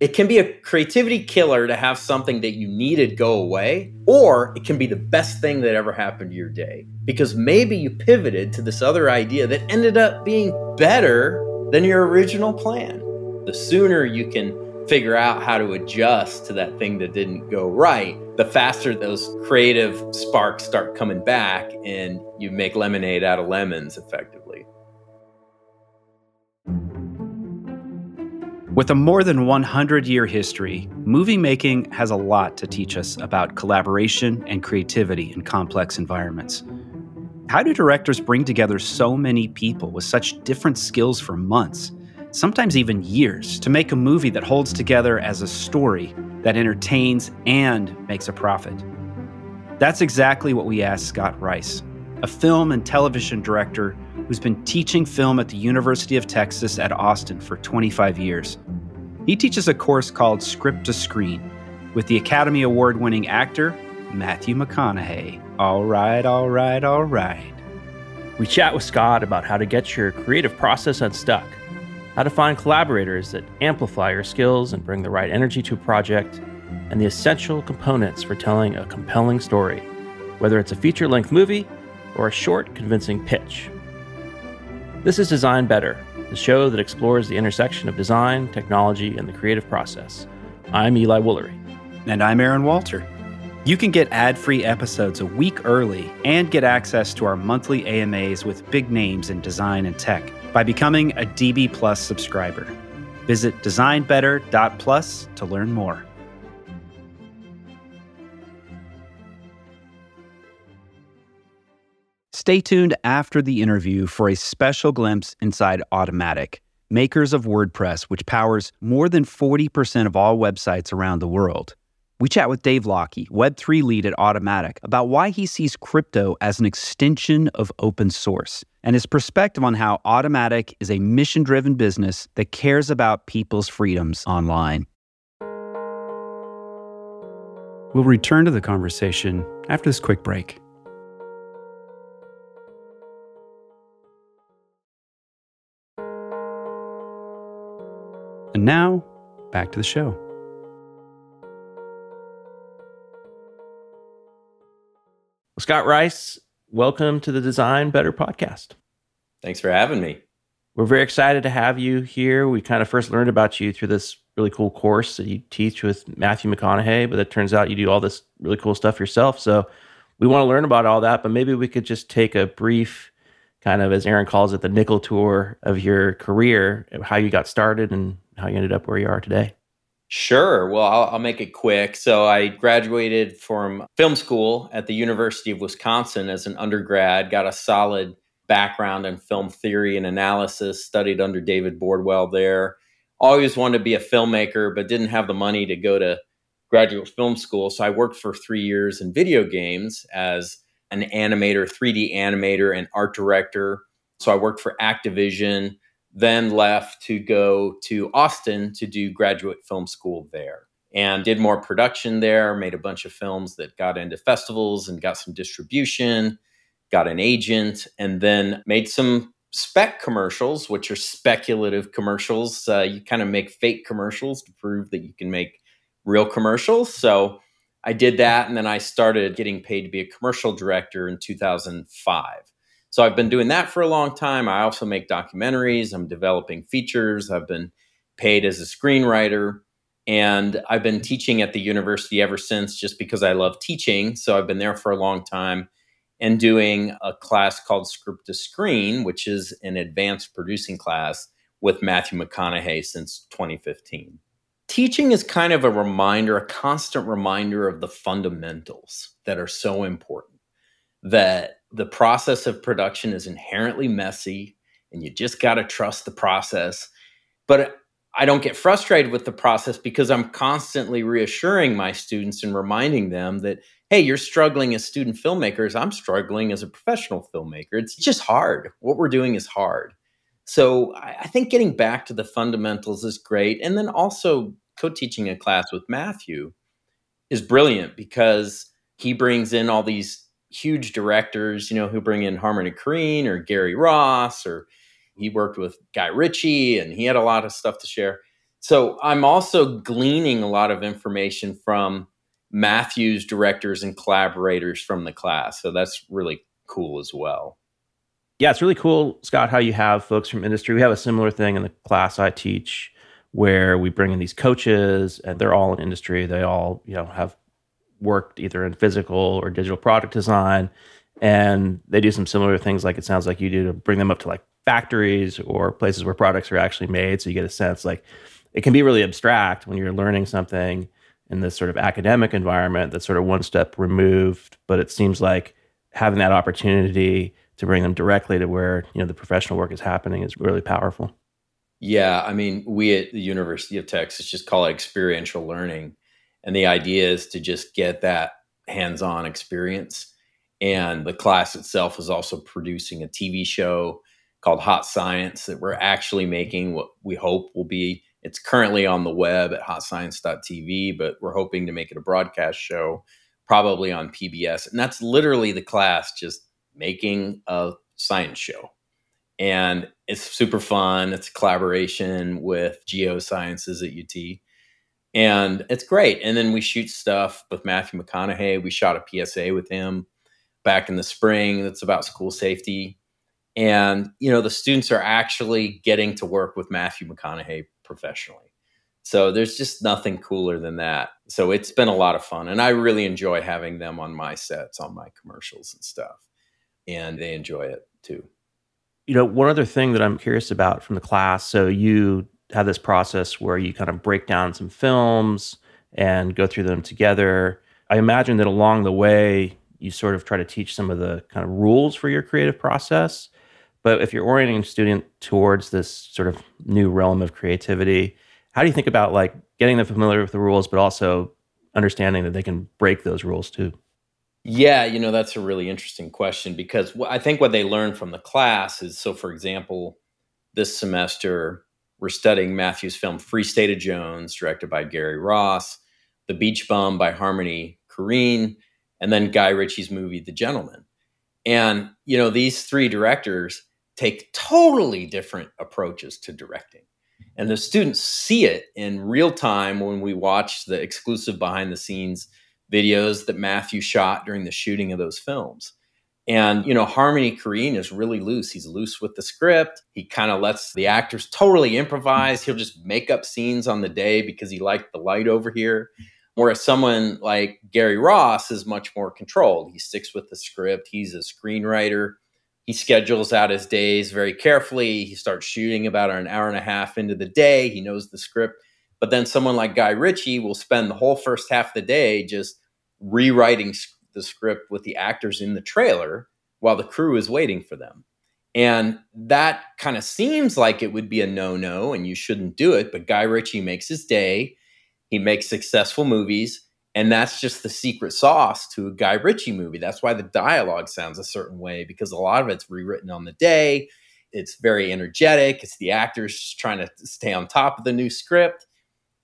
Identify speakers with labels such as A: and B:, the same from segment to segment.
A: It can be a creativity killer to have something that you needed go away, or it can be the best thing that ever happened to your day because maybe you pivoted to this other idea that ended up being better than your original plan. The sooner you can figure out how to adjust to that thing that didn't go right, the faster those creative sparks start coming back and you make lemonade out of lemons effectively.
B: With a more than 100 year history, movie making has a lot to teach us about collaboration and creativity in complex environments. How do directors bring together so many people with such different skills for months, sometimes even years, to make a movie that holds together as a story that entertains and makes a profit? That's exactly what we asked Scott Rice, a film and television director who's been teaching film at the University of Texas at Austin for 25 years. He teaches a course called Script to Screen with the Academy Award winning actor Matthew McConaughey. All right, all right, all right.
C: We chat with Scott about how to get your creative process unstuck, how to find collaborators that amplify your skills and bring the right energy to a project, and the essential components for telling a compelling story, whether it's a feature length movie or a short, convincing pitch. This is Design Better, the show that explores the intersection of design, technology, and the creative process. I'm Eli Woolery.
B: And I'm Aaron Walter. You can get ad free episodes a week early and get access to our monthly AMAs with big names in design and tech by becoming a DB Plus subscriber. Visit designbetter.plus to learn more. Stay tuned after the interview for a special glimpse inside Automattic, makers of WordPress, which powers more than 40% of all websites around the world. We chat with Dave Lockie, Web3 lead at Automattic, about why he sees crypto as an extension of open source and his perspective on how Automattic is a mission driven business that cares about people's freedoms online. We'll return to the conversation after this quick break. And now, back to the show.
C: Scott Rice, welcome to the Design Better podcast.
A: Thanks for having me.
C: We're very excited to have you here. We kind of first learned about you through this really cool course that you teach with Matthew McConaughey, but it turns out you do all this really cool stuff yourself. So we want to learn about all that, but maybe we could just take a brief kind of, as Aaron calls it, the nickel tour of your career, how you got started and how you ended up where you are today.
A: Sure. Well, I'll, I'll, make it quick. So, I graduated from film school at the University of Wisconsin as an undergrad, got a solid background in film theory and analysis, studied under David Bordwell there. Always wanted to be a filmmaker, but didn't have the money to go to graduate film school. So, I worked for three years in video games as an animator, 3D animator, and art director. So, I worked for Activision then left to go to Austin to do graduate film school there and did more production there, made a bunch of films that got into festivals and got some distribution, got an agent, and then made some spec commercials, which are speculative commercials. Uh, you kind of make fake commercials to prove that you can make real commercials. So I did that, and then I started getting paid to be a commercial director in 2005. So I've been doing that for a long time. I also make documentaries, I'm developing features, I've been paid as a screenwriter. And I've been teaching at the university ever since just because I love teaching. So I've been there for a long time and doing a class called Script to Screen, which is an advanced producing class with Matthew McConaughey since 2015. Teaching is kind of a reminder, a constant reminder of the fundamentals that are so important that the process of production is inherently messy and you just got to trust the process. But I don't get frustrated with the process because I'm constantly reassuring my students and reminding them that, hey, you're struggling as student filmmakers. I'm struggling as a professional filmmaker. It's just hard. What we're doing is hard. So I think getting back to the fundamentals is great. And then also co teaching a class with Matthew is brilliant because he brings in all these huge directors, you know, who bring in Harmony Korine or Gary Ross, or he worked with Guy Ritchie and he had a lot of stuff to share. So I'm also gleaning a lot of information from Matthew's directors and collaborators from the class. So that's really cool as well.
C: Yeah, it's really cool, Scott, how you have folks from industry. We have a similar thing in the class I teach where we bring in these coaches and they're all in industry. They all, you know, have worked either in physical or digital product design and they do some similar things like it sounds like you do to bring them up to like factories or places where products are actually made so you get a sense like it can be really abstract when you're learning something in this sort of academic environment that's sort of one step removed but it seems like having that opportunity to bring them directly to where you know the professional work is happening is really powerful.
A: Yeah i mean we at the university of texas just call it experiential learning and the idea is to just get that hands-on experience and the class itself is also producing a tv show called hot science that we're actually making what we hope will be it's currently on the web at hotscience.tv, but we're hoping to make it a broadcast show, probably on PBS. And that's literally the class just making a science show. And it's super fun. It's a collaboration with Geosciences at UT. And it's great. And then we shoot stuff with Matthew McConaughey. We shot a PSA with him back in the spring that's about school safety. And, you know, the students are actually getting to work with Matthew McConaughey professionally. So there's just nothing cooler than that. So it's been a lot of fun. And I really enjoy having them on my sets, on my commercials and stuff. And they enjoy it too.
C: You know, one other thing that I'm curious about from the class so you have this process where you kind of break down some films and go through them together. I imagine that along the way, you sort of try to teach some of the kind of rules for your creative process. But if you're orienting a student towards this sort of new realm of creativity, how do you think about like getting them familiar with the rules, but also understanding that they can break those rules too?
A: Yeah, you know, that's a really interesting question because I think what they learn from the class is so, for example, this semester, we're studying Matthew's film Free State of Jones, directed by Gary Ross, The Beach Bum by Harmony Korine, and then Guy Ritchie's movie The Gentleman. And, you know, these three directors take totally different approaches to directing. And the students see it in real time when we watch the exclusive behind the scenes videos that Matthew shot during the shooting of those films. And, you know, Harmony Korine is really loose. He's loose with the script. He kind of lets the actors totally improvise. He'll just make up scenes on the day because he liked the light over here. Whereas someone like Gary Ross is much more controlled. He sticks with the script. He's a screenwriter he schedules out his days very carefully. He starts shooting about an hour and a half into the day. He knows the script. But then someone like Guy Ritchie will spend the whole first half of the day just rewriting the script with the actors in the trailer while the crew is waiting for them. And that kind of seems like it would be a no no and you shouldn't do it. But Guy Ritchie makes his day, he makes successful movies. And that's just the secret sauce to a Guy Ritchie movie. That's why the dialogue sounds a certain way because a lot of it's rewritten on the day. It's very energetic. It's the actors trying to stay on top of the new script.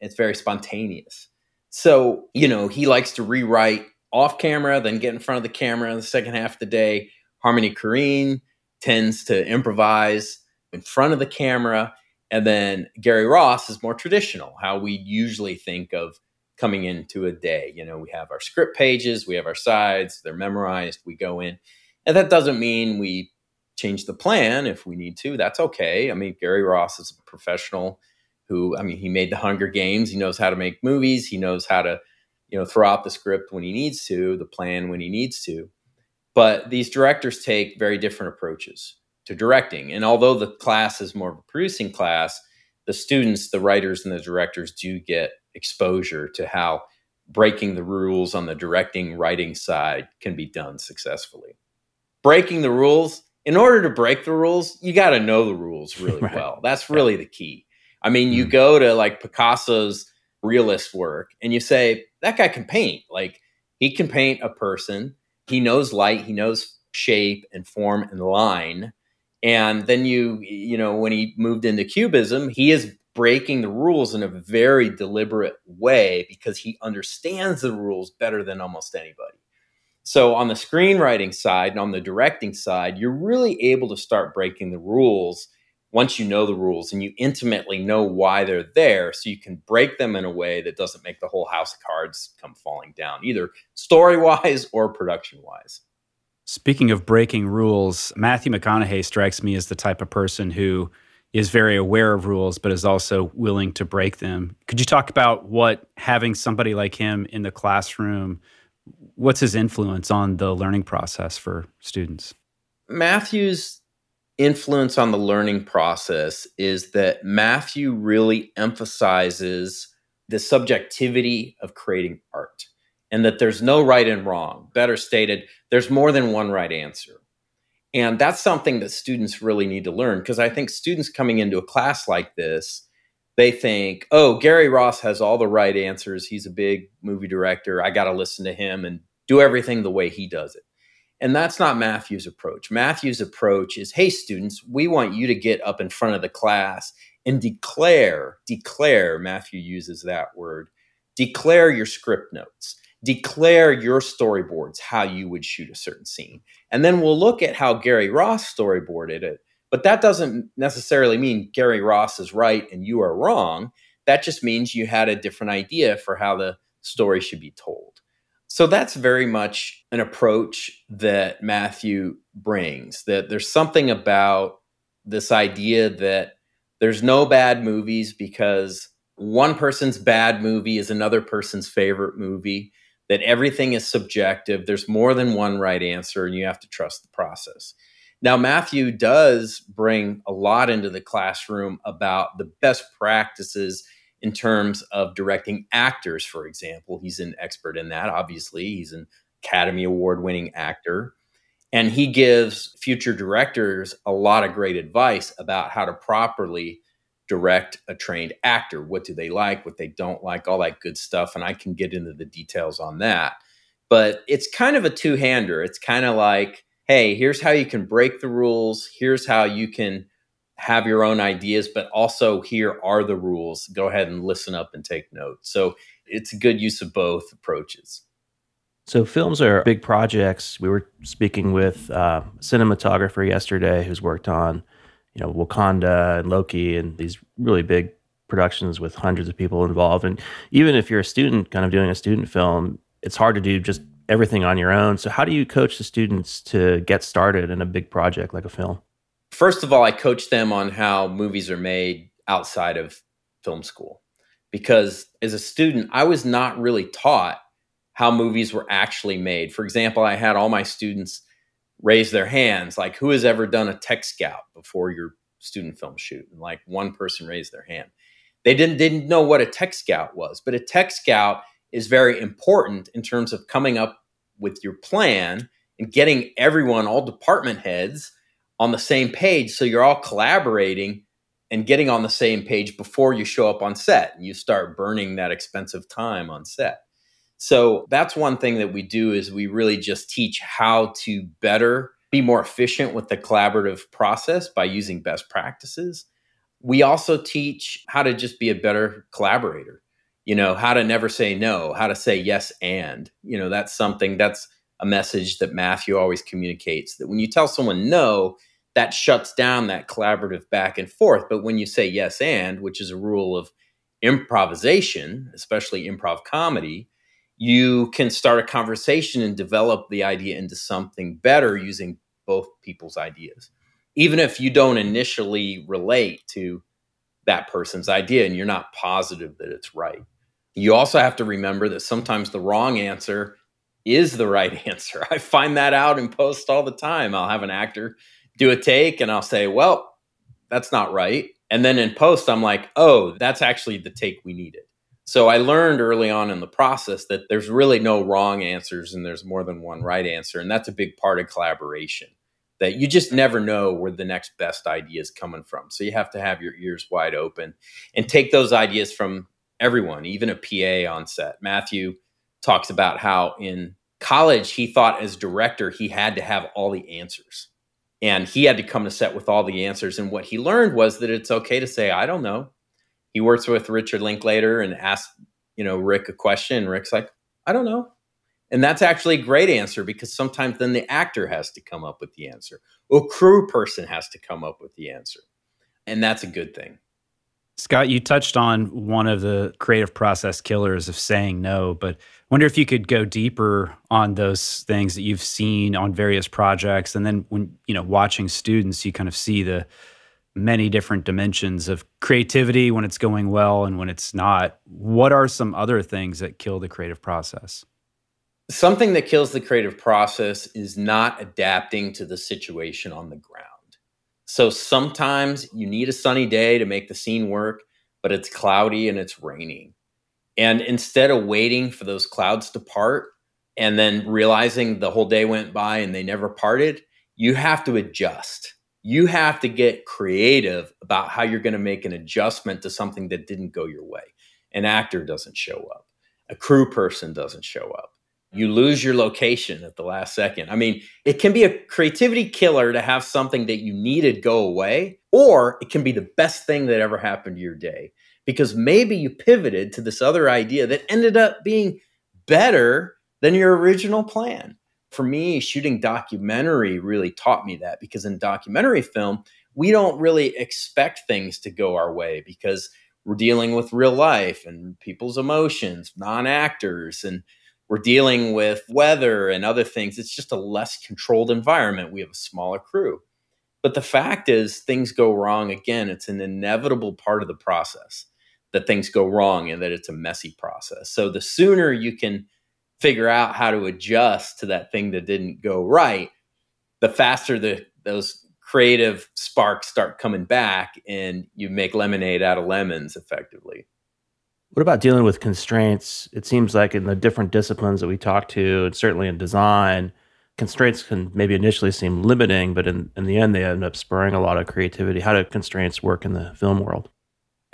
A: It's very spontaneous. So, you know, he likes to rewrite off camera, then get in front of the camera in the second half of the day. Harmony Korine tends to improvise in front of the camera. And then Gary Ross is more traditional, how we usually think of coming into a day. You know, we have our script pages, we have our sides, they're memorized, we go in. And that doesn't mean we change the plan if we need to. That's okay. I mean, Gary Ross is a professional who, I mean, he made the Hunger Games. He knows how to make movies. He knows how to, you know, throw out the script when he needs to, the plan when he needs to. But these directors take very different approaches to directing. And although the class is more of a producing class, the students, the writers, and the directors do get exposure to how breaking the rules on the directing writing side can be done successfully. Breaking the rules, in order to break the rules, you got to know the rules really right. well. That's really the key. I mean, you mm. go to like Picasso's realist work and you say, that guy can paint. Like, he can paint a person, he knows light, he knows shape and form and line. And then you, you know, when he moved into cubism, he is breaking the rules in a very deliberate way because he understands the rules better than almost anybody. So, on the screenwriting side and on the directing side, you're really able to start breaking the rules once you know the rules and you intimately know why they're there so you can break them in a way that doesn't make the whole house of cards come falling down either story wise or production wise
B: speaking of breaking rules matthew mcconaughey strikes me as the type of person who is very aware of rules but is also willing to break them. Could you talk about what having somebody like him in the classroom what's his influence on the learning process for students?
A: Matthew's influence on the learning process is that Matthew really emphasizes the subjectivity of creating art and that there's no right and wrong. Better stated, there's more than one right answer. And that's something that students really need to learn because I think students coming into a class like this, they think, oh, Gary Ross has all the right answers. He's a big movie director. I got to listen to him and do everything the way he does it. And that's not Matthew's approach. Matthew's approach is hey, students, we want you to get up in front of the class and declare, declare, Matthew uses that word, declare your script notes, declare your storyboards, how you would shoot a certain scene. And then we'll look at how Gary Ross storyboarded it. But that doesn't necessarily mean Gary Ross is right and you are wrong. That just means you had a different idea for how the story should be told. So that's very much an approach that Matthew brings. That there's something about this idea that there's no bad movies because one person's bad movie is another person's favorite movie, that everything is subjective. There's more than one right answer, and you have to trust the process. Now, Matthew does bring a lot into the classroom about the best practices in terms of directing actors, for example. He's an expert in that, obviously. He's an Academy Award winning actor. And he gives future directors a lot of great advice about how to properly direct a trained actor. What do they like, what they don't like, all that good stuff. And I can get into the details on that. But it's kind of a two hander. It's kind of like, hey, here's how you can break the rules, here's how you can have your own ideas, but also here are the rules. Go ahead and listen up and take notes. So it's a good use of both approaches.
C: So films are big projects. We were speaking with uh, a cinematographer yesterday who's worked on, you know, Wakanda and Loki and these really big productions with hundreds of people involved. And even if you're a student, kind of doing a student film, it's hard to do just everything on your own. So how do you coach the students to get started in a big project like a film?
A: First of all, I coach them on how movies are made outside of film school. Because as a student, I was not really taught how movies were actually made. For example, I had all my students raise their hands, like, who has ever done a tech scout before your student film shoot? And like one person raised their hand. They didn't, didn't know what a tech scout was, but a tech scout is very important in terms of coming up with your plan and getting everyone, all department heads, on the same page so you're all collaborating and getting on the same page before you show up on set. And you start burning that expensive time on set. So that's one thing that we do is we really just teach how to better be more efficient with the collaborative process by using best practices. We also teach how to just be a better collaborator. You know how to never say no how to say yes and. You know that's something that's a message that Matthew always communicates that when you tell someone no, that shuts down that collaborative back and forth. But when you say yes and, which is a rule of improvisation, especially improv comedy, you can start a conversation and develop the idea into something better using both people's ideas. Even if you don't initially relate to that person's idea and you're not positive that it's right. You also have to remember that sometimes the wrong answer is the right answer. I find that out in post all the time. I'll have an actor do a take and I'll say, well, that's not right. And then in post, I'm like, oh, that's actually the take we needed. So I learned early on in the process that there's really no wrong answers and there's more than one right answer. And that's a big part of collaboration that you just never know where the next best idea is coming from. So you have to have your ears wide open and take those ideas from everyone, even a PA on set. Matthew talks about how in college he thought as director he had to have all the answers. And he had to come to set with all the answers. And what he learned was that it's okay to say i don't know. He works with richard linklater and asks you know rick a question. And rick's like i don't know. And that's actually a great answer because sometimes then the actor has to come up with the answer. Or crew person has to come up with the answer. And that's a good thing.
B: Scott, you touched on one of the creative process killers of saying no, but wonder if you could go deeper on those things that you've seen on various projects and then when, you know, watching students, you kind of see the many different dimensions of creativity when it's going well and when it's not. What are some other things that kill the creative process?
A: Something that kills the creative process is not adapting to the situation on the ground. So sometimes you need a sunny day to make the scene work, but it's cloudy and it's raining. And instead of waiting for those clouds to part and then realizing the whole day went by and they never parted, you have to adjust. You have to get creative about how you're going to make an adjustment to something that didn't go your way. An actor doesn't show up, a crew person doesn't show up you lose your location at the last second. I mean, it can be a creativity killer to have something that you needed go away, or it can be the best thing that ever happened to your day because maybe you pivoted to this other idea that ended up being better than your original plan. For me, shooting documentary really taught me that because in documentary film, we don't really expect things to go our way because we're dealing with real life and people's emotions, non actors, and we're dealing with weather and other things. It's just a less controlled environment. We have a smaller crew. But the fact is, things go wrong again. It's an inevitable part of the process that things go wrong and that it's a messy process. So the sooner you can figure out how to adjust to that thing that didn't go right, the faster the those creative sparks start coming back and you make lemonade out of lemons effectively.
C: What about dealing with constraints? It seems like in the different disciplines that we talk to, and certainly in design, constraints can maybe initially seem limiting, but in, in the end, they end up spurring a lot of creativity. How do constraints work in the film world?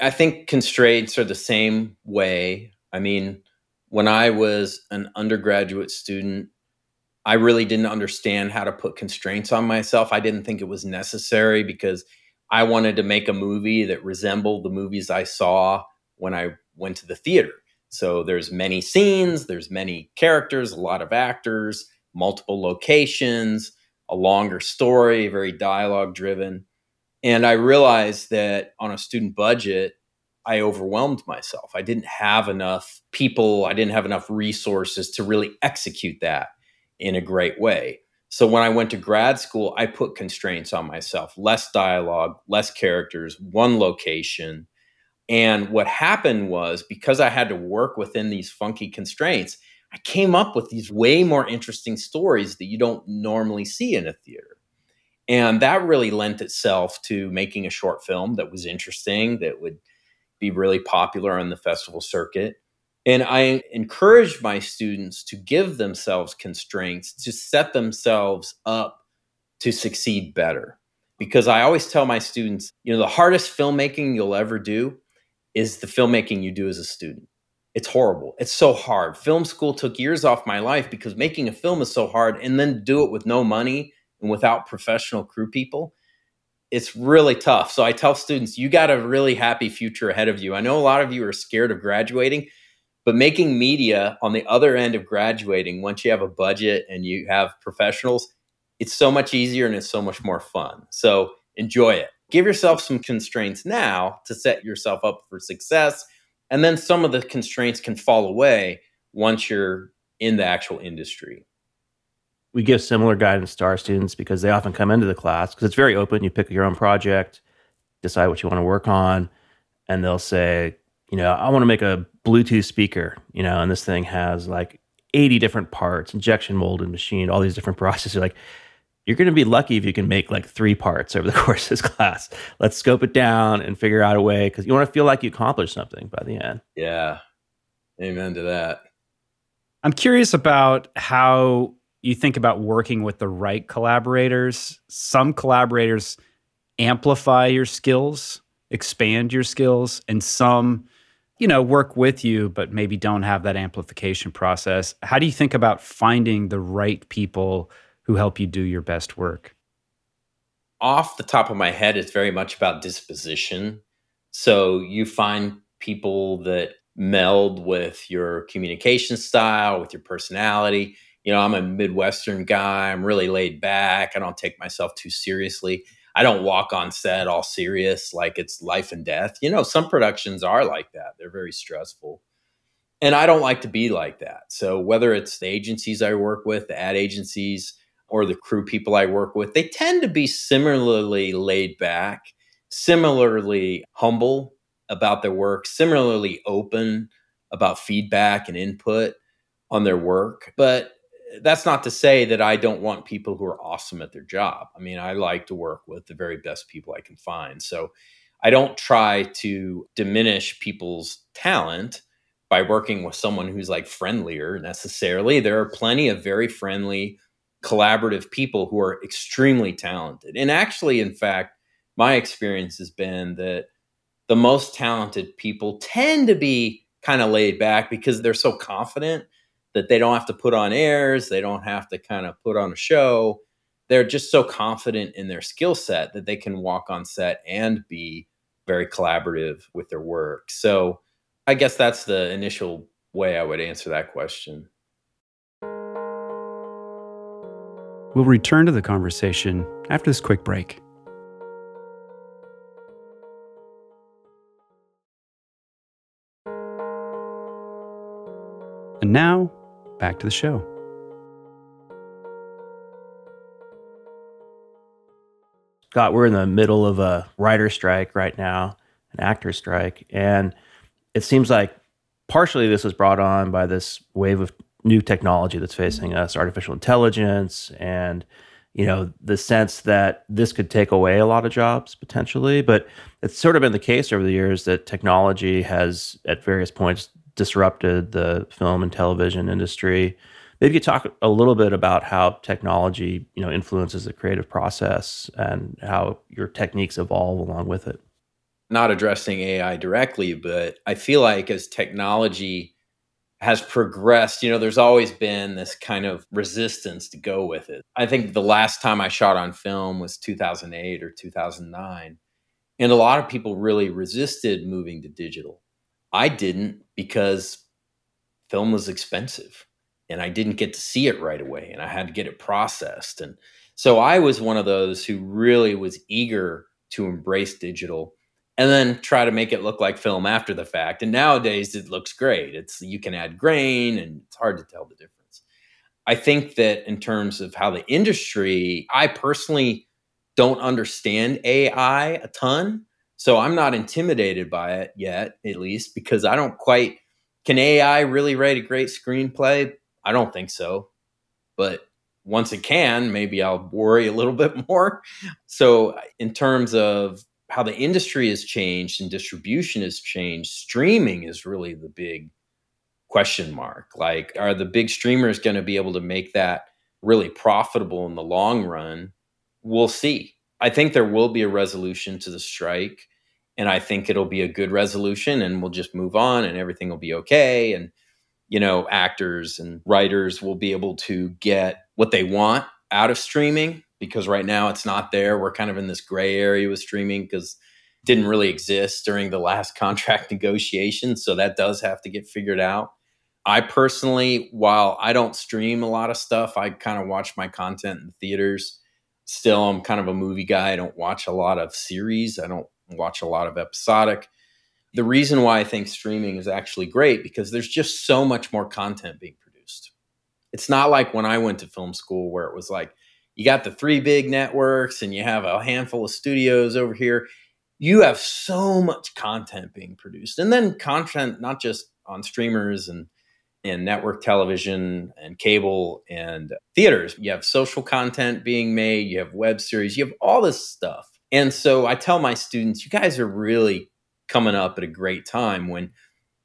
A: I think constraints are the same way. I mean, when I was an undergraduate student, I really didn't understand how to put constraints on myself. I didn't think it was necessary because I wanted to make a movie that resembled the movies I saw when I went to the theater. So there's many scenes, there's many characters, a lot of actors, multiple locations, a longer story, very dialogue driven. And I realized that on a student budget, I overwhelmed myself. I didn't have enough people, I didn't have enough resources to really execute that in a great way. So when I went to grad school, I put constraints on myself less dialogue, less characters, one location, and what happened was because I had to work within these funky constraints, I came up with these way more interesting stories that you don't normally see in a theater. And that really lent itself to making a short film that was interesting, that would be really popular on the festival circuit. And I encouraged my students to give themselves constraints to set themselves up to succeed better. Because I always tell my students, you know, the hardest filmmaking you'll ever do is the filmmaking you do as a student. It's horrible. It's so hard. Film school took years off my life because making a film is so hard and then do it with no money and without professional crew people. It's really tough. So I tell students, you got a really happy future ahead of you. I know a lot of you are scared of graduating, but making media on the other end of graduating, once you have a budget and you have professionals, it's so much easier and it's so much more fun. So enjoy it give yourself some constraints now to set yourself up for success. And then some of the constraints can fall away once you're in the actual industry.
C: We give similar guidance to our students because they often come into the class because it's very open. You pick your own project, decide what you want to work on, and they'll say, you know, I want to make a Bluetooth speaker, you know, and this thing has like 80 different parts, injection molded, machined, all these different processes. You're like, you're going to be lucky if you can make like three parts over the course of this class. Let's scope it down and figure out a way because you want to feel like you accomplished something by the end.
A: Yeah. Amen to that.
B: I'm curious about how you think about working with the right collaborators. Some collaborators amplify your skills, expand your skills, and some, you know, work with you, but maybe don't have that amplification process. How do you think about finding the right people? who help you do your best work?
A: Off the top of my head, it's very much about disposition. So you find people that meld with your communication style, with your personality. You know, I'm a Midwestern guy. I'm really laid back. I don't take myself too seriously. I don't walk on set all serious like it's life and death. You know, some productions are like that. They're very stressful. And I don't like to be like that. So whether it's the agencies I work with, the ad agencies, or the crew people I work with, they tend to be similarly laid back, similarly humble about their work, similarly open about feedback and input on their work. But that's not to say that I don't want people who are awesome at their job. I mean, I like to work with the very best people I can find. So I don't try to diminish people's talent by working with someone who's like friendlier necessarily. There are plenty of very friendly, collaborative people who are extremely talented. And actually, in fact, my experience has been that the most talented people tend to be kind of laid back because they're so confident that they don't have to put on airs, they don't have to kind of put on a show. They're just so confident in their skill set that they can walk on set and be very collaborative with their work. So I guess that's the initial way I would answer that question.
B: We'll return to the conversation after this quick break. And now, back to the show.
C: Scott, we're in the middle of a writer strike right now, an actor strike, and it seems like partially this was brought on by this wave of new technology that's facing us, artificial intelligence, and you know the sense that this could take away a lot of jobs potentially. But it's sort of been the case over the years that technology has, at various points, disrupted the film and television industry. Maybe you talk a little bit about how technology you know influences the creative process and how your techniques evolve along with it.
A: Not addressing ai directly but i feel like as technology has progressed you know there's always been this kind of resistance to go with it. I think the last time i shot on film was 2008 or 2009 and a lot of people really resisted moving to digital i didn't because film was expensive and I didn't get to see it right away and I had to get it processed. And so I was one of those who really was eager to embrace digital and then try to make it look like film after the fact. And nowadays it looks great. It's you can add grain and it's hard to tell the difference. I think that in terms of how the industry, I personally don't understand AI a ton. So I'm not intimidated by it yet, at least, because I don't quite can AI really write a great screenplay? I don't think so. But once it can, maybe I'll worry a little bit more. So, in terms of how the industry has changed and distribution has changed, streaming is really the big question mark. Like, are the big streamers going to be able to make that really profitable in the long run? We'll see. I think there will be a resolution to the strike. And I think it'll be a good resolution and we'll just move on and everything will be okay. And you know, actors and writers will be able to get what they want out of streaming because right now it's not there. We're kind of in this gray area with streaming because it didn't really exist during the last contract negotiations. So that does have to get figured out. I personally, while I don't stream a lot of stuff, I kind of watch my content in theaters. Still, I'm kind of a movie guy. I don't watch a lot of series. I don't watch a lot of episodic the reason why I think streaming is actually great because there's just so much more content being produced. It's not like when I went to film school where it was like you got the three big networks and you have a handful of studios over here. You have so much content being produced. And then content not just on streamers and and network television and cable and theaters. You have social content being made, you have web series, you have all this stuff. And so I tell my students, you guys are really coming up at a great time when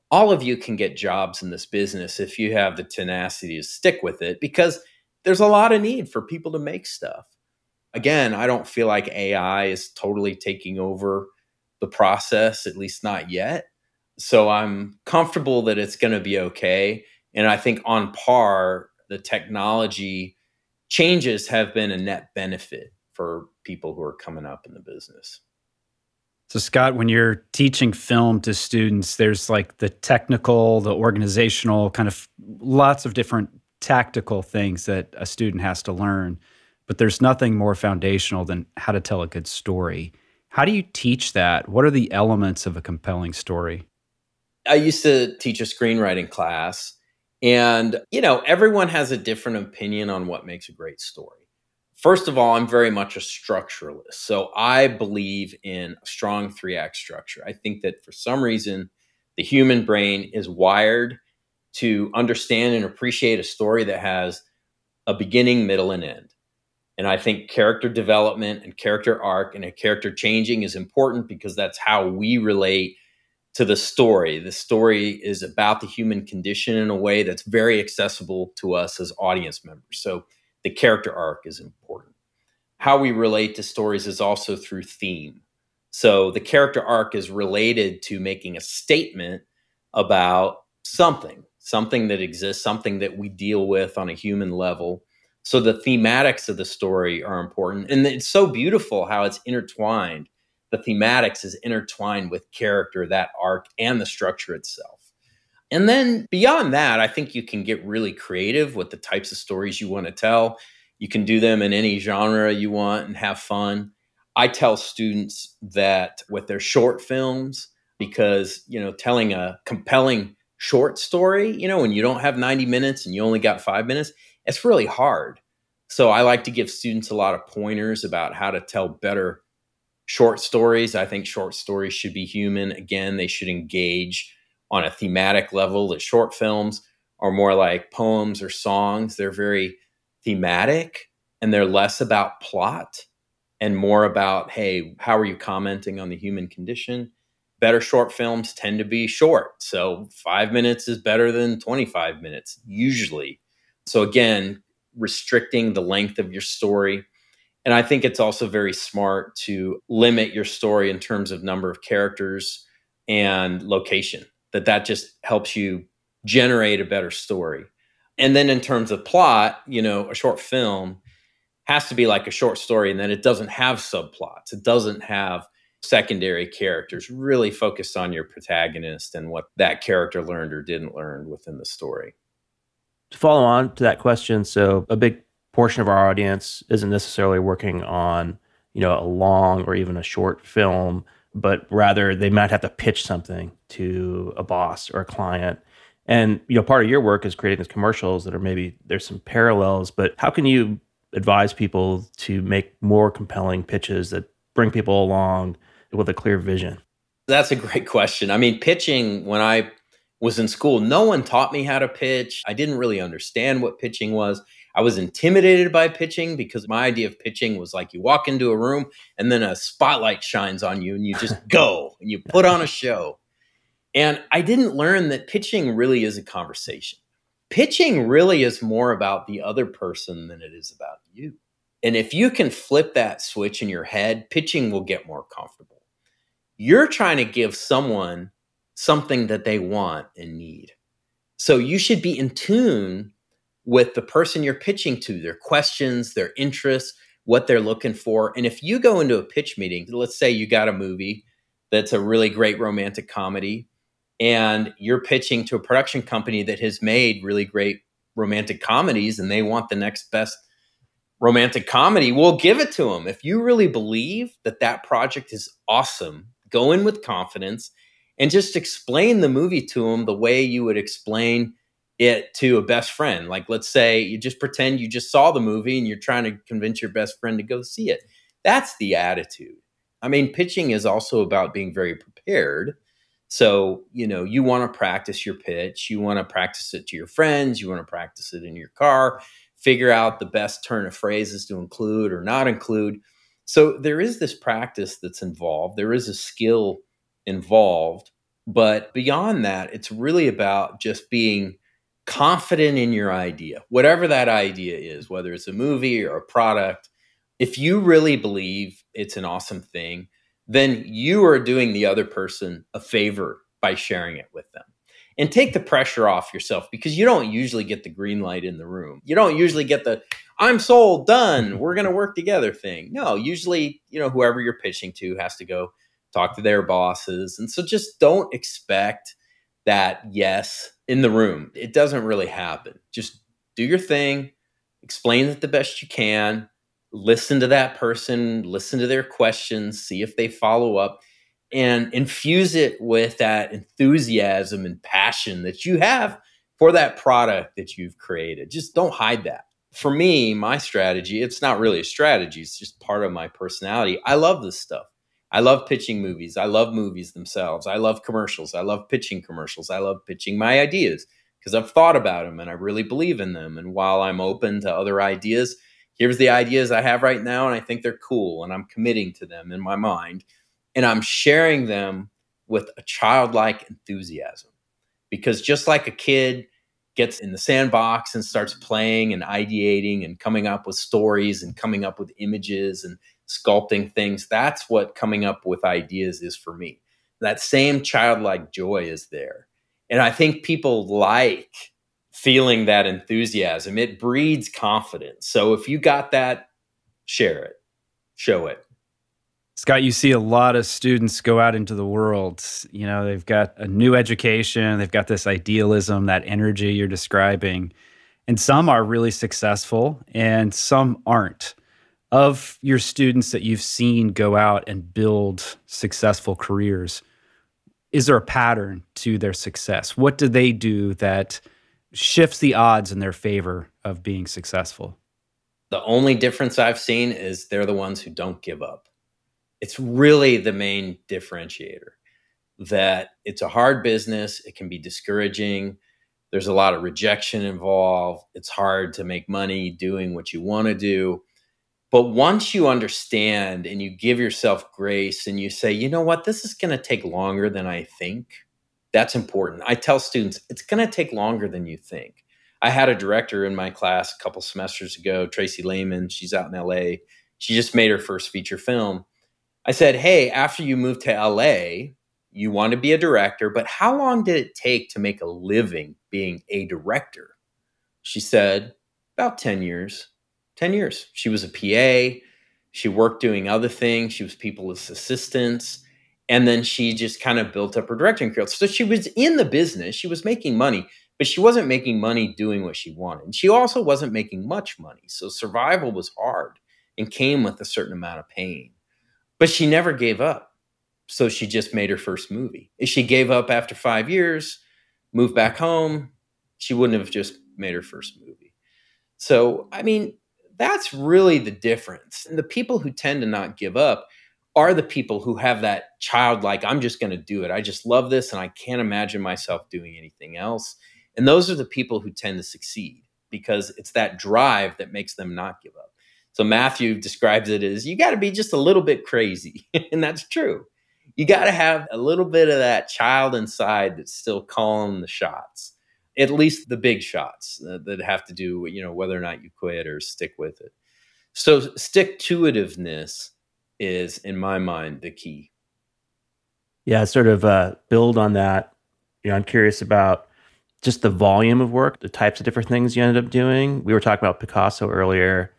A: all of you can get jobs in this business if you have the tenacity to stick with it because there's a lot of need for people to make stuff. Again, I don't feel like AI is totally taking over the process, at least not yet. So I'm comfortable that it's going to be okay. And I think on par, the technology changes have been a net benefit for people who are coming up in the business.
B: So, Scott, when you're teaching film to students, there's like the technical, the organizational, kind of lots of different tactical things that a student has to learn. but there's nothing more foundational than how to tell a good story. How do you teach that? What are the elements of a compelling story?
A: I used to teach a screenwriting class, and you know, everyone has a different opinion on what makes a great story. First of all, I'm very much a structuralist. So I believe in a strong three act structure. I think that for some reason, the human brain is wired to understand and appreciate a story that has a beginning, middle, and end. And I think character development and character arc and a character changing is important because that's how we relate to the story. The story is about the human condition in a way that's very accessible to us as audience members. So the character arc is important. How we relate to stories is also through theme. So the character arc is related to making a statement about something, something that exists, something that we deal with on a human level. So the thematics of the story are important. And it's so beautiful how it's intertwined. The thematics is intertwined with character, that arc, and the structure itself. And then beyond that, I think you can get really creative with the types of stories you want to tell. You can do them in any genre you want and have fun. I tell students that with their short films, because, you know, telling a compelling short story, you know, when you don't have 90 minutes and you only got five minutes, it's really hard. So I like to give students a lot of pointers about how to tell better short stories. I think short stories should be human. Again, they should engage on a thematic level. The short films are more like poems or songs. They're very thematic and they're less about plot and more about, hey, how are you commenting on the human condition? Better short films tend to be short. So five minutes is better than 25 minutes, usually. So again, restricting the length of your story. And I think it's also very smart to limit your story in terms of number of characters and location that that just helps you generate a better story. And then in terms of plot, you know, a short film has to be like a short story and then it doesn't have subplots. It doesn't have secondary characters really focused on your protagonist and what that character learned or didn't learn within the story.
C: To follow on to that question, so a big portion of our audience isn't necessarily working on, you know, a long or even a short film but rather they might have to pitch something to a boss or a client. And you know, part of your work is creating these commercials that are maybe there's some parallels, but how can you advise people to make more compelling pitches that bring people along with a clear vision?
A: That's a great question. I mean, pitching when I was in school, no one taught me how to pitch. I didn't really understand what pitching was. I was intimidated by pitching because my idea of pitching was like you walk into a room and then a spotlight shines on you and you just go and you put on a show. And I didn't learn that pitching really is a conversation. Pitching really is more about the other person than it is about you. And if you can flip that switch in your head, pitching will get more comfortable. You're trying to give someone something that they want and need. So you should be in tune with the person you're pitching to, their questions, their interests, what they're looking for. And if you go into a pitch meeting, let's say you got a movie that's a really great romantic comedy, and you're pitching to a production company that has made really great romantic comedies and they want the next best romantic comedy, we'll give it to them. If you really believe that that project is awesome, go in with confidence and just explain the movie to them the way you would explain it to a best friend. Like, let's say you just pretend you just saw the movie and you're trying to convince your best friend to go see it. That's the attitude. I mean, pitching is also about being very prepared. So, you know, you want to practice your pitch, you want to practice it to your friends, you want to practice it in your car, figure out the best turn of phrases to include or not include. So, there is this practice that's involved, there is a skill involved. But beyond that, it's really about just being confident in your idea, whatever that idea is, whether it's a movie or a product, if you really believe it's an awesome thing, then you are doing the other person a favor by sharing it with them. And take the pressure off yourself because you don't usually get the green light in the room. You don't usually get the I'm sold, done, we're going to work together thing. No, usually, you know, whoever you're pitching to has to go talk to their bosses. And so just don't expect that yes in the room. It doesn't really happen. Just do your thing, explain it the best you can, listen to that person, listen to their questions, see if they follow up, and infuse it with that enthusiasm and passion that you have for that product that you've created. Just don't hide that. For me, my strategy, it's not really a strategy, it's just part of my personality. I love this stuff. I love pitching movies. I love movies themselves. I love commercials. I love pitching commercials. I love pitching my ideas because I've thought about them and I really believe in them. And while I'm open to other ideas, here's the ideas I have right now and I think they're cool and I'm committing to them in my mind and I'm sharing them with a childlike enthusiasm. Because just like a kid gets in the sandbox and starts playing and ideating and coming up with stories and coming up with images and sculpting things, that's what coming up with ideas is for me. That same childlike joy is there. And I think people like feeling that enthusiasm. It breeds confidence. So if you got that, share it, show it.
B: Scott, you see a lot of students go out into the world. You know, they've got a new education, they've got this idealism, that energy you're describing. And some are really successful and some aren't. Of your students that you've seen go out and build successful careers, is there a pattern to their success? What do they do that shifts the odds in their favor of being successful?
A: The only difference I've seen is they're the ones who don't give up it's really the main differentiator that it's a hard business. It can be discouraging. There's a lot of rejection involved. It's hard to make money doing what you want to do. But once you understand and you give yourself grace and you say, you know what, this is going to take longer than I think, that's important. I tell students, it's going to take longer than you think. I had a director in my class a couple semesters ago, Tracy Lehman. She's out in LA. She just made her first feature film. I said, Hey, after you moved to LA, you want to be a director, but how long did it take to make a living being a director? She said, About 10 years. 10 years. She was a PA. She worked doing other things. She was people's assistants. And then she just kind of built up her directing career. So she was in the business. She was making money, but she wasn't making money doing what she wanted. And she also wasn't making much money. So survival was hard and came with a certain amount of pain. But she never gave up. So she just made her first movie. If she gave up after five years, moved back home, she wouldn't have just made her first movie. So, I mean, that's really the difference. And the people who tend to not give up are the people who have that childlike, I'm just going to do it. I just love this and I can't imagine myself doing anything else. And those are the people who tend to succeed because it's that drive that makes them not give up. So Matthew describes it as you got to be just a little bit crazy. and that's true. You got to have a little bit of that child inside that's still calling the shots, at least the big shots that, that have to do, you know, whether or not you quit or stick with it. So stick to itiveness is, in my mind, the key.
C: Yeah, sort of uh, build on that. You know, I'm curious about just the volume of work, the types of different things you ended up doing. We were talking about Picasso earlier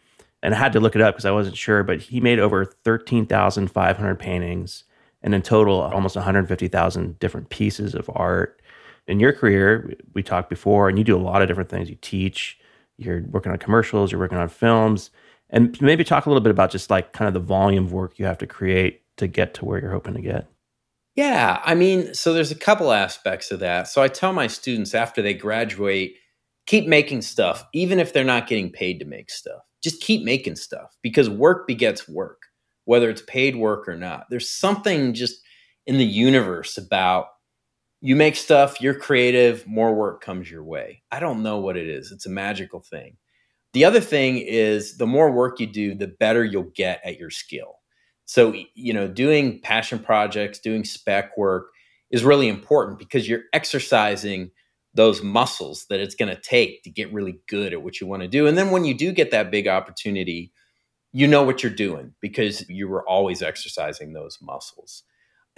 C: and I had to look it up because I wasn't sure, but he made over 13,500 paintings and in total almost 150,000 different pieces of art. In your career, we talked before, and you do a lot of different things. You teach, you're working on commercials, you're working on films, and maybe talk a little bit about just like kind of the volume of work you have to create to get to where you're hoping to get.
A: Yeah, I mean, so there's a couple aspects of that. So I tell my students after they graduate, keep making stuff, even if they're not getting paid to make stuff just keep making stuff because work begets work, whether it's paid work or not. There's something just in the universe about you make stuff, you're creative, more work comes your way. I don't know what it is. It's a magical thing. The other thing is the more work you do, the better you'll get at your skill. So, you know, doing passion projects, doing spec work is really important because you're exercising those muscles that it's going to take to get really good at what you want to do. And then when you do get that big opportunity, you know what you're doing because you were always exercising those muscles.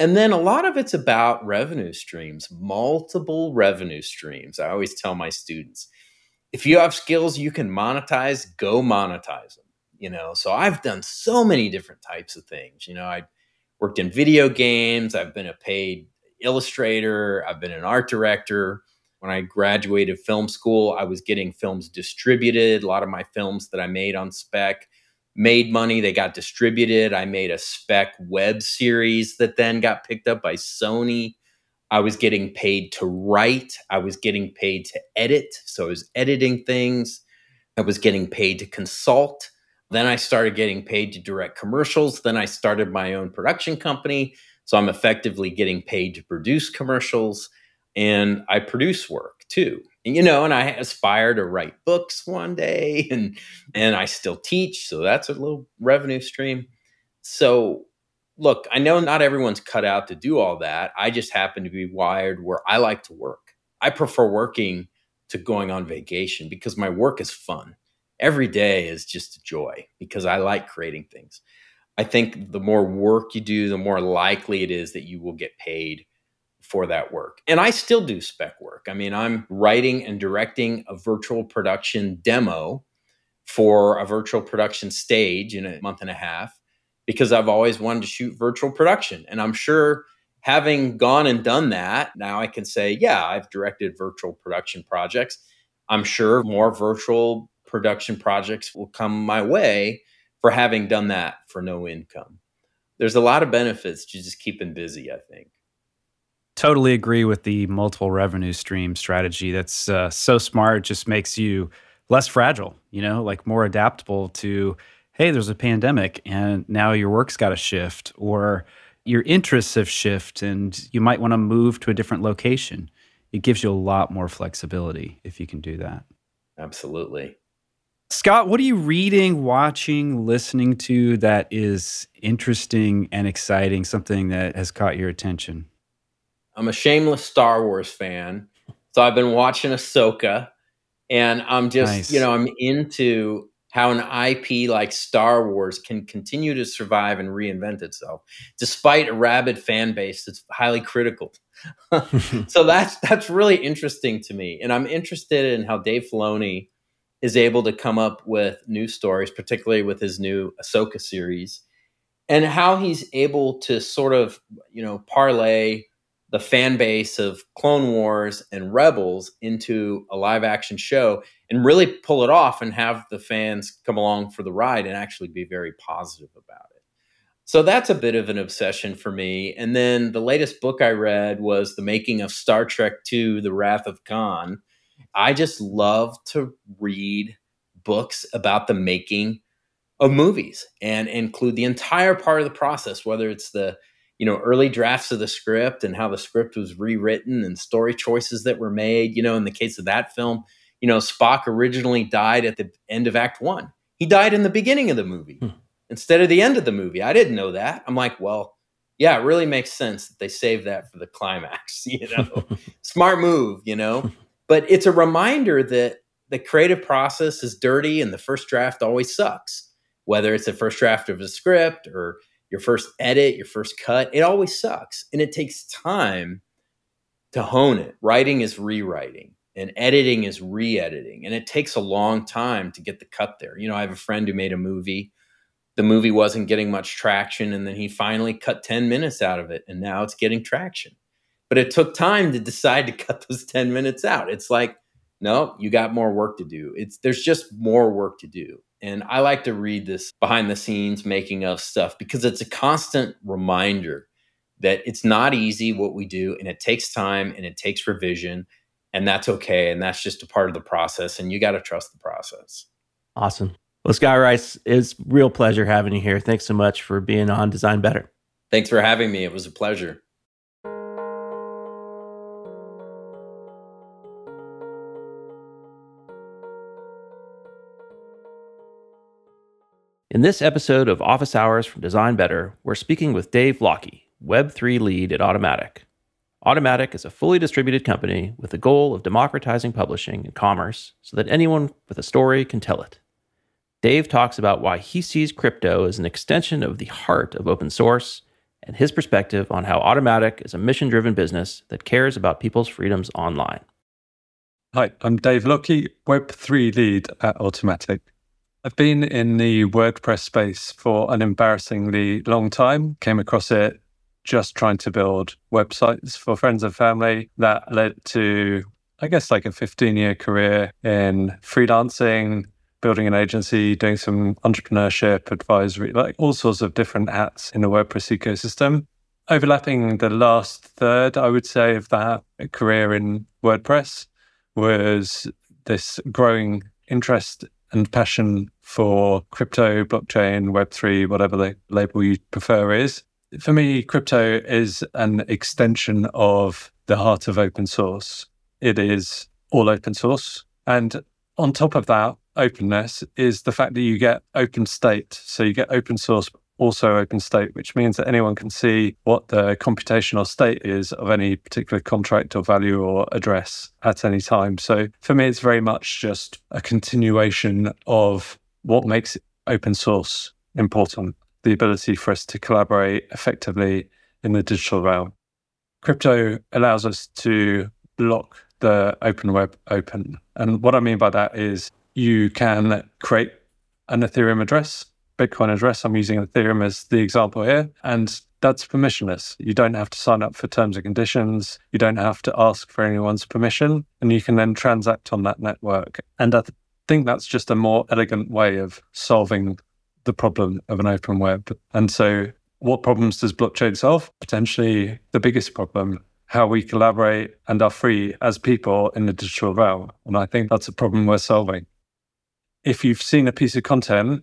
A: And then a lot of it's about revenue streams, multiple revenue streams. I always tell my students if you have skills you can monetize, go monetize them. You know, so I've done so many different types of things. You know, I worked in video games, I've been a paid illustrator, I've been an art director when I graduated film school, I was getting films distributed. A lot of my films that I made on spec made money. They got distributed. I made a spec web series that then got picked up by Sony. I was getting paid to write. I was getting paid to edit. So I was editing things. I was getting paid to consult. Then I started getting paid to direct commercials. Then I started my own production company. So I'm effectively getting paid to produce commercials and I produce work too. You know, and I aspire to write books one day and and I still teach, so that's a little revenue stream. So look, I know not everyone's cut out to do all that. I just happen to be wired where I like to work. I prefer working to going on vacation because my work is fun. Every day is just a joy because I like creating things. I think the more work you do, the more likely it is that you will get paid for that work. And I still do spec work. I mean, I'm writing and directing a virtual production demo for a virtual production stage in a month and a half because I've always wanted to shoot virtual production. And I'm sure having gone and done that, now I can say, yeah, I've directed virtual production projects. I'm sure more virtual production projects will come my way for having done that for no income. There's a lot of benefits to just keeping busy, I think.
B: Totally agree with the multiple revenue stream strategy. That's uh, so smart. just makes you less fragile, you know, like more adaptable to, hey, there's a pandemic and now your work's got to shift or your interests have shifted and you might want to move to a different location. It gives you a lot more flexibility if you can do that.
A: Absolutely.
B: Scott, what are you reading, watching, listening to that is interesting and exciting, something that has caught your attention?
A: I'm a shameless Star Wars fan. So I've been watching Ahsoka and I'm just, nice. you know, I'm into how an IP like Star Wars can continue to survive and reinvent itself, despite a rabid fan base that's highly critical. so that's that's really interesting to me, and I'm interested in how Dave Filoni is able to come up with new stories, particularly with his new Ahsoka series, and how he's able to sort of you know parlay the fan base of Clone Wars and Rebels into a live action show and really pull it off and have the fans come along for the ride and actually be very positive about it. So that's a bit of an obsession for me. And then the latest book I read was The Making of Star Trek II The Wrath of Khan. I just love to read books about the making of movies and include the entire part of the process, whether it's the you know early drafts of the script and how the script was rewritten and story choices that were made you know in the case of that film you know spock originally died at the end of act one. He died in the beginning of the movie hmm. instead of the end of the movie. I didn't know that. I'm like well yeah it really makes sense that they saved that for the climax you know? Smart move you know? But it's a reminder that the creative process is dirty and the first draft always sucks whether it's the first draft of a script or your first edit, your first cut, it always sucks. And it takes time to hone it. Writing is rewriting and editing is re editing. And it takes a long time to get the cut there. You know, I have a friend who made a movie. The movie wasn't getting much traction. And then he finally cut 10 minutes out of it. And now it's getting traction. But it took time to decide to cut those 10 minutes out. It's like, no, you got more work to do. It's there's just more work to do. And I like to read this behind the scenes making of stuff because it's a constant reminder that it's not easy what we do and it takes time and it takes revision and that's okay and that's just a part of the process and you got to trust the process.
C: Awesome. Well, Scott Rice, it's real pleasure having you here. Thanks so much for being on Design Better.
A: Thanks for having me. It was a pleasure.
C: In this episode of Office Hours from Design Better, we're speaking with Dave Lockie, Web3 lead at Automattic. Automattic is a fully distributed company with the goal of democratizing publishing and commerce so that anyone with a story can tell it. Dave talks about why he sees crypto as an extension of the heart of open source and his perspective on how Automattic is a mission driven business that cares about people's freedoms online.
D: Hi, I'm Dave Lockie, Web3 lead at Automattic. I've been in the WordPress space for an embarrassingly long time. Came across it just trying to build websites for friends and family. That led to, I guess, like a 15 year career in freelancing, building an agency, doing some entrepreneurship, advisory, like all sorts of different hats in the WordPress ecosystem. Overlapping the last third, I would say, of that career in WordPress was this growing interest and passion for crypto, blockchain, Web3, whatever the label you prefer is. For me, crypto is an extension of the heart of open source. It is all open source. And on top of that, openness is the fact that you get open state. So you get open source, also open state, which means that anyone can see what the computational state is of any particular contract or value or address at any time. So for me, it's very much just a continuation of what makes open source important the ability for us to collaborate effectively in the digital realm. Crypto allows us to block the open web open. And what I mean by that is you can create an Ethereum address Bitcoin address. I'm using Ethereum as the example here. And that's permissionless. You don't have to sign up for terms and conditions. You don't have to ask for anyone's permission. And you can then transact on that network. And I th- think that's just a more elegant way of solving the problem of an open web. And so, what problems does blockchain solve? Potentially the biggest problem how we collaborate and are free as people in the digital realm. And I think that's a problem we're solving. If you've seen a piece of content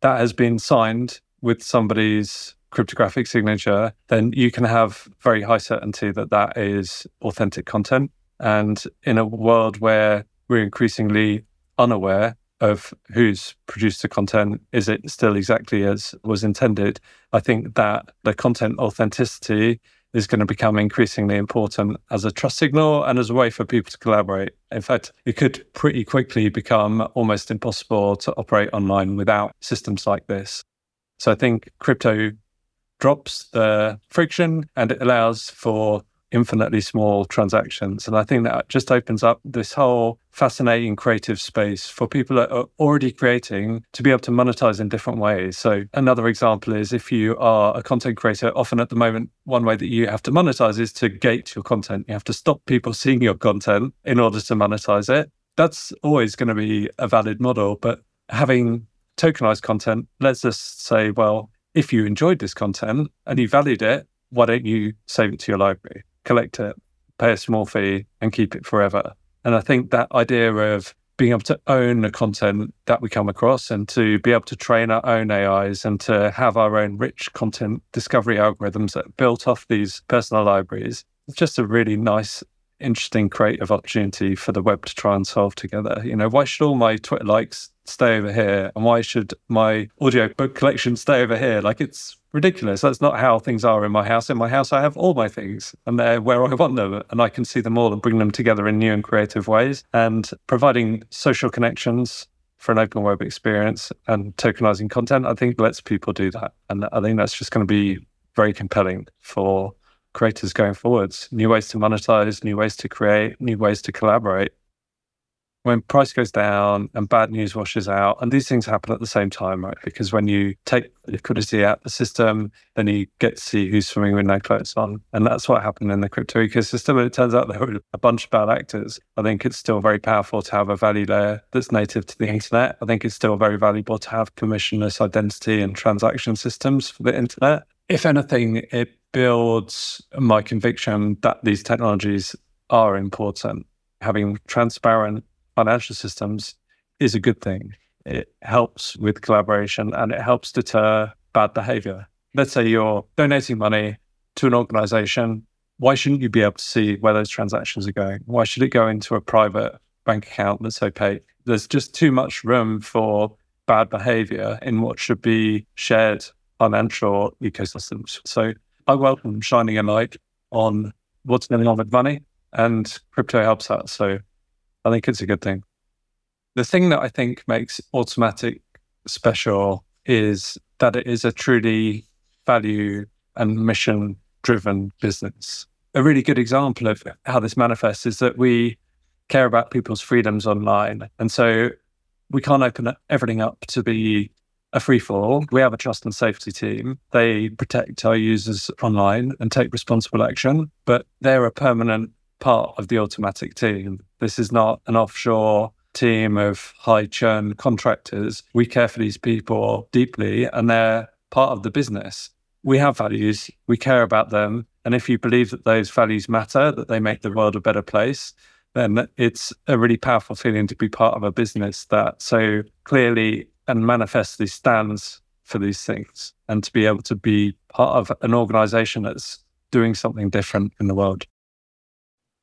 D: that has been signed with somebody's cryptographic signature, then you can have very high certainty that that is authentic content. And in a world where we're increasingly unaware of who's produced the content, is it still exactly as was intended? I think that the content authenticity is going to become increasingly important as a trust signal and as a way for people to collaborate. In fact, it could pretty quickly become almost impossible to operate online without systems like this. So I think crypto drops the friction and it allows for infinitely small transactions. And I think that just opens up this whole fascinating creative space for people that are already creating to be able to monetize in different ways. So, another example is if you are a content creator, often at the moment, one way that you have to monetize is to gate your content. You have to stop people seeing your content in order to monetize it. That's always going to be a valid model. But having tokenized content lets us say, well, if you enjoyed this content and you valued it, why don't you save it to your library? Collect it, pay a small fee, and keep it forever. And I think that idea of being able to own the content that we come across and to be able to train our own AIs and to have our own rich content discovery algorithms that built off these personal libraries. It's just a really nice, interesting, creative opportunity for the web to try and solve together. You know, why should all my Twitter likes stay over here? And why should my audio book collection stay over here? Like it's ridiculous. That's not how things are in my house. In my house, I have all my things and they're where I want them and I can see them all and bring them together in new and creative ways. And providing social connections for an open web experience and tokenizing content, I think lets people do that. And I think that's just going to be very compelling for creators going forwards. New ways to monetize, new ways to create, new ways to collaborate when price goes down and bad news washes out, and these things happen at the same time, right? Because when you take liquidity out of the system, then you get to see who's swimming with no clothes on. And that's what happened in the crypto ecosystem. And it turns out there were a bunch of bad actors. I think it's still very powerful to have a value layer that's native to the internet. I think it's still very valuable to have permissionless identity and transaction systems for the internet. If anything, it builds my conviction that these technologies are important. Having transparent financial systems is a good thing. It helps with collaboration and it helps deter bad behavior. Let's say you're donating money to an organization. Why shouldn't you be able to see where those transactions are going? Why should it go into a private bank account that's opaque? There's just too much room for bad behavior in what should be shared financial ecosystems. So I welcome shining a light on what's going on with money, and crypto helps that. So I think it's a good thing. The thing that I think makes Automattic special is that it is a truly value and mission driven business. A really good example of how this manifests is that we care about people's freedoms online. And so we can't open everything up to be a free for all. We have a trust and safety team. They protect our users online and take responsible action, but they're a permanent part of the Automattic team. This is not an offshore team of high churn contractors. We care for these people deeply and they're part of the business. We have values, we care about them. And if you believe that those values matter, that they make the world a better place, then it's a really powerful feeling to be part of a business that so clearly and manifestly stands for these things and to be able to be part of an organization that's doing something different in the world.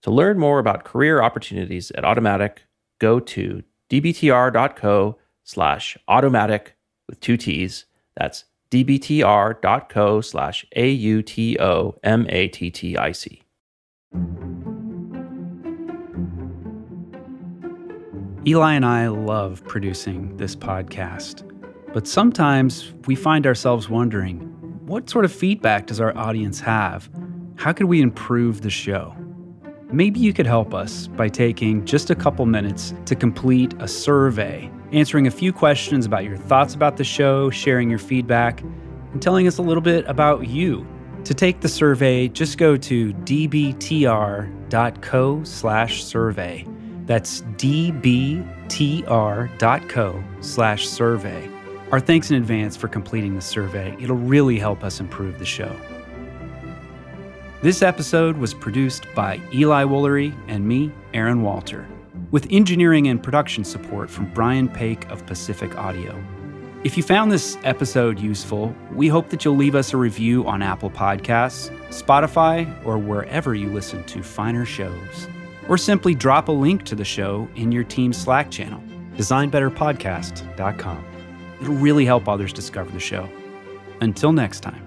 C: To learn more about career opportunities at Automattic, go to dbtr.co slash automattic with two T's. That's dbtr.co slash A-U-T-O-M-A-T-T-I-C.
B: Eli and I love producing this podcast, but sometimes we find ourselves wondering what sort of feedback does our audience have? How could we improve the show? Maybe you could help us by taking just a couple minutes to complete a survey, answering a few questions about your thoughts about the show, sharing your feedback, and telling us a little bit about you. To take the survey, just go to dbtr.co slash survey. That's dbtr.co slash survey. Our thanks in advance for completing the survey. It'll really help us improve the show. This episode was produced by Eli Woolery and me, Aaron Walter, with engineering and production support from Brian Paik of Pacific Audio. If you found this episode useful, we hope that you'll leave us a review on Apple Podcasts, Spotify, or wherever you listen to finer shows or simply drop a link to the show in your team's Slack channel, designbetterpodcast.com. It'll really help others discover the show. Until next time.